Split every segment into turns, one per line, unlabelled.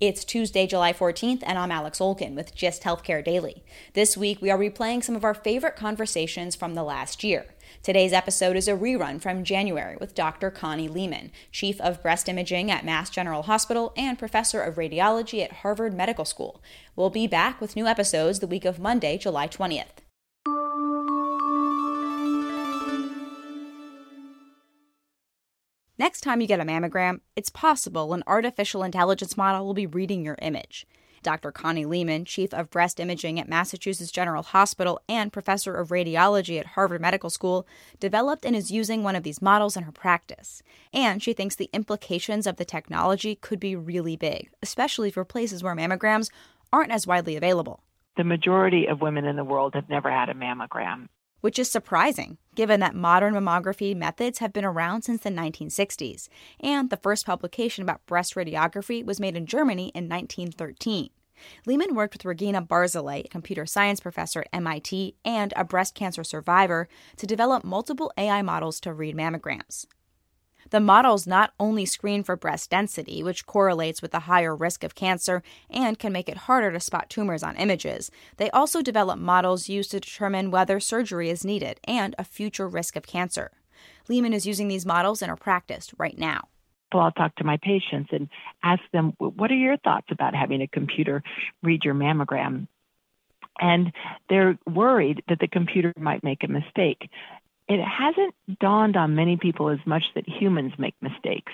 It's Tuesday, July 14th, and I'm Alex Olgin with Gist Healthcare Daily. This week, we are replaying some of our favorite conversations from the last year. Today's episode is a rerun from January with Dr. Connie Lehman, Chief of Breast Imaging at Mass General Hospital and Professor of Radiology at Harvard Medical School. We'll be back with new episodes the week of Monday, July 20th. Next time you get a mammogram, it's possible an artificial intelligence model will be reading your image. Dr. Connie Lehman, Chief of Breast Imaging at Massachusetts General Hospital and Professor of Radiology at Harvard Medical School, developed and is using one of these models in her practice. And she thinks the implications of the technology could be really big, especially for places where mammograms aren't as widely available.
The majority of women in the world have never had a mammogram.
Which is surprising, given that modern mammography methods have been around since the 1960s, and the first publication about breast radiography was made in Germany in 1913. Lehman worked with Regina Barzilay, a computer science professor at MIT and a breast cancer survivor, to develop multiple AI models to read mammograms. The models not only screen for breast density, which correlates with a higher risk of cancer and can make it harder to spot tumors on images, they also develop models used to determine whether surgery is needed and a future risk of cancer. Lehman is using these models in her practice right now.
Well, I'll talk to my patients and ask them, what are your thoughts about having a computer read your mammogram? And they're worried that the computer might make a mistake. It hasn't dawned on many people as much that humans make mistakes,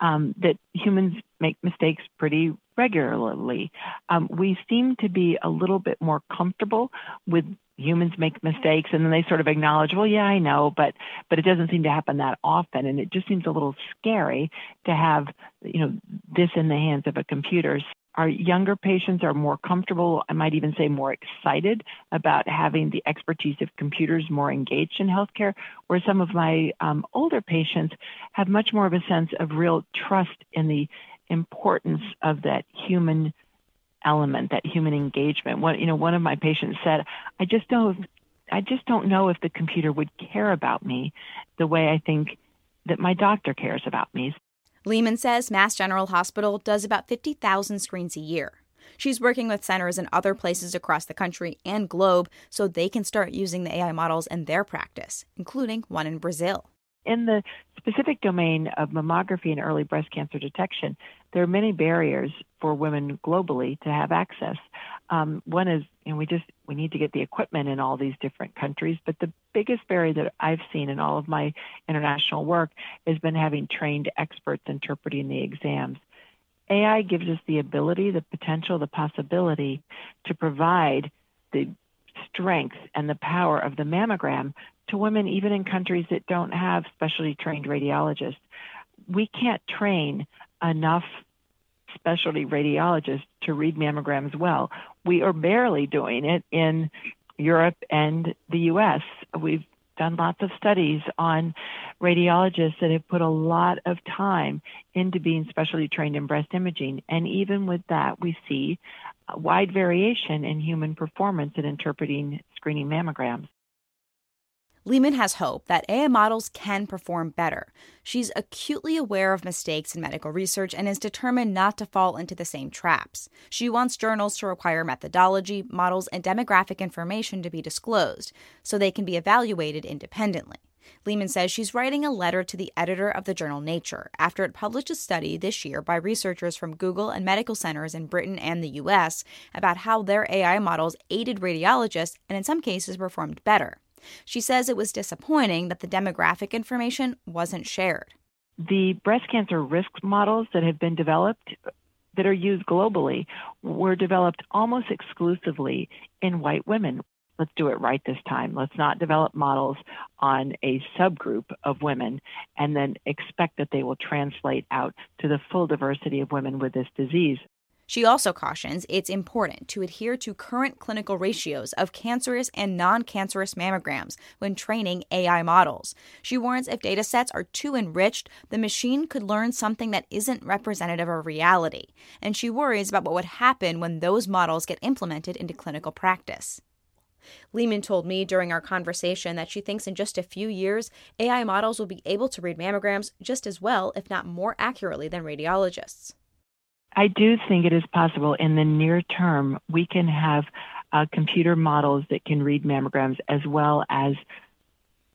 um, that humans make mistakes pretty regularly. Um, we seem to be a little bit more comfortable with humans make mistakes and then they sort of acknowledge well yeah i know but but it doesn't seem to happen that often and it just seems a little scary to have you know this in the hands of a computer our younger patients are more comfortable i might even say more excited about having the expertise of computers more engaged in healthcare where some of my um, older patients have much more of a sense of real trust in the importance of that human element, that human engagement. One, you know, one of my patients said, "I just don't, I just don't know if the computer would care about me the way I think that my doctor cares about me."
Lehman says Mass General Hospital does about 50,000 screens a year. She's working with centers in other places across the country and globe so they can start using the AI models in their practice, including one in Brazil
in the specific domain of mammography and early breast cancer detection, there are many barriers for women globally to have access. Um, one is, know, we just we need to get the equipment in all these different countries. But the biggest barrier that I've seen in all of my international work has been having trained experts interpreting the exams. AI gives us the ability, the potential, the possibility to provide the strength and the power of the mammogram to women even in countries that don't have specially trained radiologists. We can't train enough specialty radiologists to read mammograms well. We are barely doing it in Europe and the US. We've done lots of studies on radiologists that have put a lot of time into being specially trained in breast imaging. And even with that, we see wide variation in human performance in interpreting screening mammograms.
Lehman has hope that AI models can perform better. She's acutely aware of mistakes in medical research and is determined not to fall into the same traps. She wants journals to require methodology, models, and demographic information to be disclosed so they can be evaluated independently. Lehman says she's writing a letter to the editor of the journal Nature after it published a study this year by researchers from Google and medical centers in Britain and the US about how their AI models aided radiologists and in some cases performed better. She says it was disappointing that the demographic information wasn't shared.
The breast cancer risk models that have been developed that are used globally were developed almost exclusively in white women. Let's do it right this time. Let's not develop models on a subgroup of women and then expect that they will translate out to the full diversity of women with this disease.
She also cautions it's important to adhere to current clinical ratios of cancerous and non cancerous mammograms when training AI models. She warns if data sets are too enriched, the machine could learn something that isn't representative of reality. And she worries about what would happen when those models get implemented into clinical practice. Lehman told me during our conversation that she thinks in just a few years, AI models will be able to read mammograms just as well, if not more accurately, than radiologists.
I do think it is possible in the near term we can have uh, computer models that can read mammograms as well as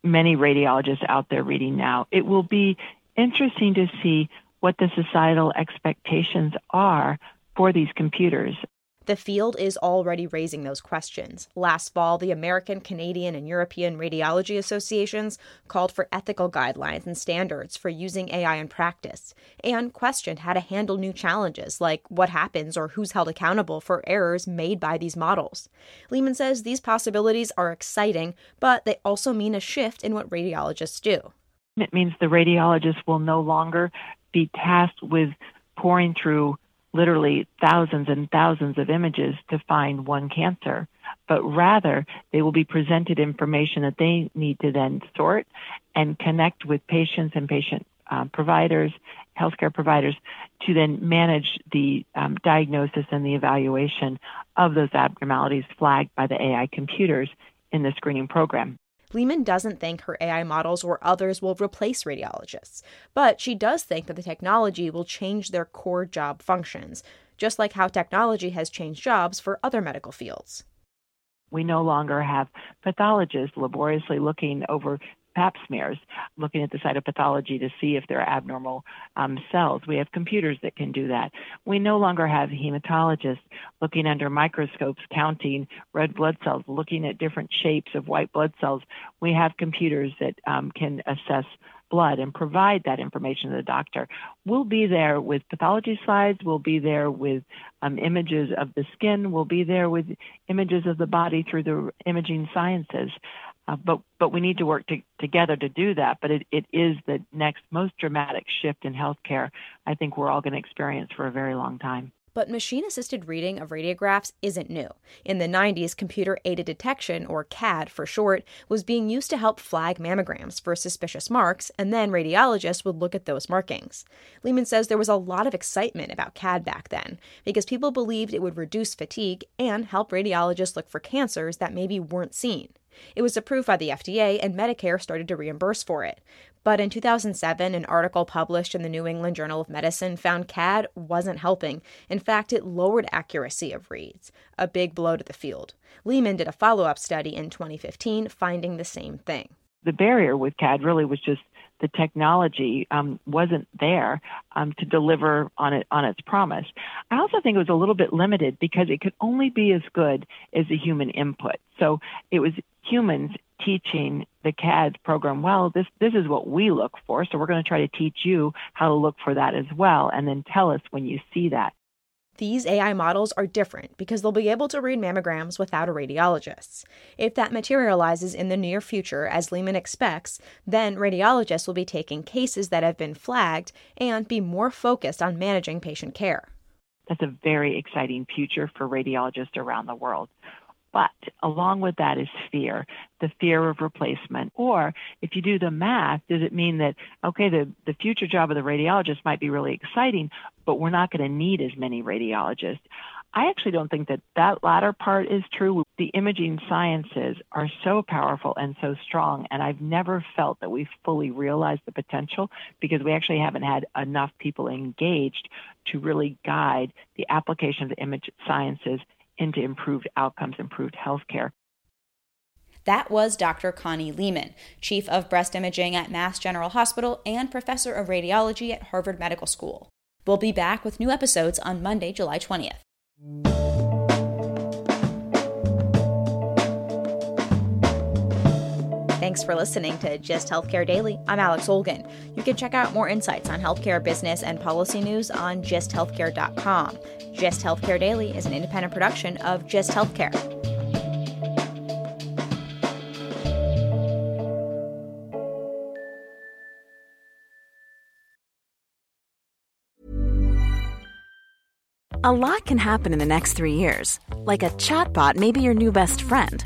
many radiologists out there reading now. It will be interesting to see what the societal expectations are for these computers.
The field is already raising those questions. Last fall, the American, Canadian, and European Radiology Associations called for ethical guidelines and standards for using AI in practice and questioned how to handle new challenges like what happens or who's held accountable for errors made by these models. Lehman says these possibilities are exciting, but they also mean a shift in what radiologists do.
It means the radiologists will no longer be tasked with poring through literally thousands and thousands of images to find one cancer, but rather they will be presented information that they need to then sort and connect with patients and patient uh, providers, healthcare providers, to then manage the um, diagnosis and the evaluation of those abnormalities flagged by the AI computers in the screening program.
Lehman doesn't think her AI models or others will replace radiologists, but she does think that the technology will change their core job functions, just like how technology has changed jobs for other medical fields.
We no longer have pathologists laboriously looking over pap smears, looking at the cytopathology to see if there are abnormal um, cells. We have computers that can do that. We no longer have hematologists looking under microscopes, counting red blood cells, looking at different shapes of white blood cells. We have computers that um, can assess blood and provide that information to the doctor. We'll be there with pathology slides. We'll be there with um, images of the skin. We'll be there with images of the body through the imaging sciences. Uh, but but we need to work to, together to do that. But it, it is the next most dramatic shift in healthcare I think we're all going to experience for a very long time.
But machine assisted reading of radiographs isn't new. In the 90s, computer aided detection, or CAD for short, was being used to help flag mammograms for suspicious marks, and then radiologists would look at those markings. Lehman says there was a lot of excitement about CAD back then, because people believed it would reduce fatigue and help radiologists look for cancers that maybe weren't seen. It was approved by the FDA, and Medicare started to reimburse for it. But in 2007, an article published in the New England Journal of Medicine found CAD wasn't helping. In fact, it lowered accuracy of reads, a big blow to the field. Lehman did a follow up study in 2015, finding the same thing.
The barrier with CAD really was just the technology um, wasn't there um, to deliver on it on its promise. I also think it was a little bit limited because it could only be as good as the human input. So it was humans teaching the CAD program, well, this, this is what we look for. So we're going to try to teach you how to look for that as well. And then tell us when you see that.
These AI models are different because they'll be able to read mammograms without a radiologist. If that materializes in the near future, as Lehman expects, then radiologists will be taking cases that have been flagged and be more focused on managing patient care.
That's a very exciting future for radiologists around the world. But along with that is fear, the fear of replacement. Or if you do the math, does it mean that, okay, the, the future job of the radiologist might be really exciting, but we're not going to need as many radiologists? I actually don't think that that latter part is true. The imaging sciences are so powerful and so strong, and I've never felt that we've fully realized the potential because we actually haven't had enough people engaged to really guide the application of the image sciences into improved outcomes, improved healthcare.
That was Dr. Connie Lehman, Chief of Breast Imaging at Mass General Hospital and Professor of Radiology at Harvard Medical School. We'll be back with new episodes on Monday, July 20th. Thanks for listening to Gist Healthcare Daily. I'm Alex Olgin. You can check out more insights on healthcare business and policy news on gisthealthcare.com. Gist Healthcare Daily is an independent production of Gist Healthcare.
A lot can happen in the next three years. Like a chatbot may be your new best friend.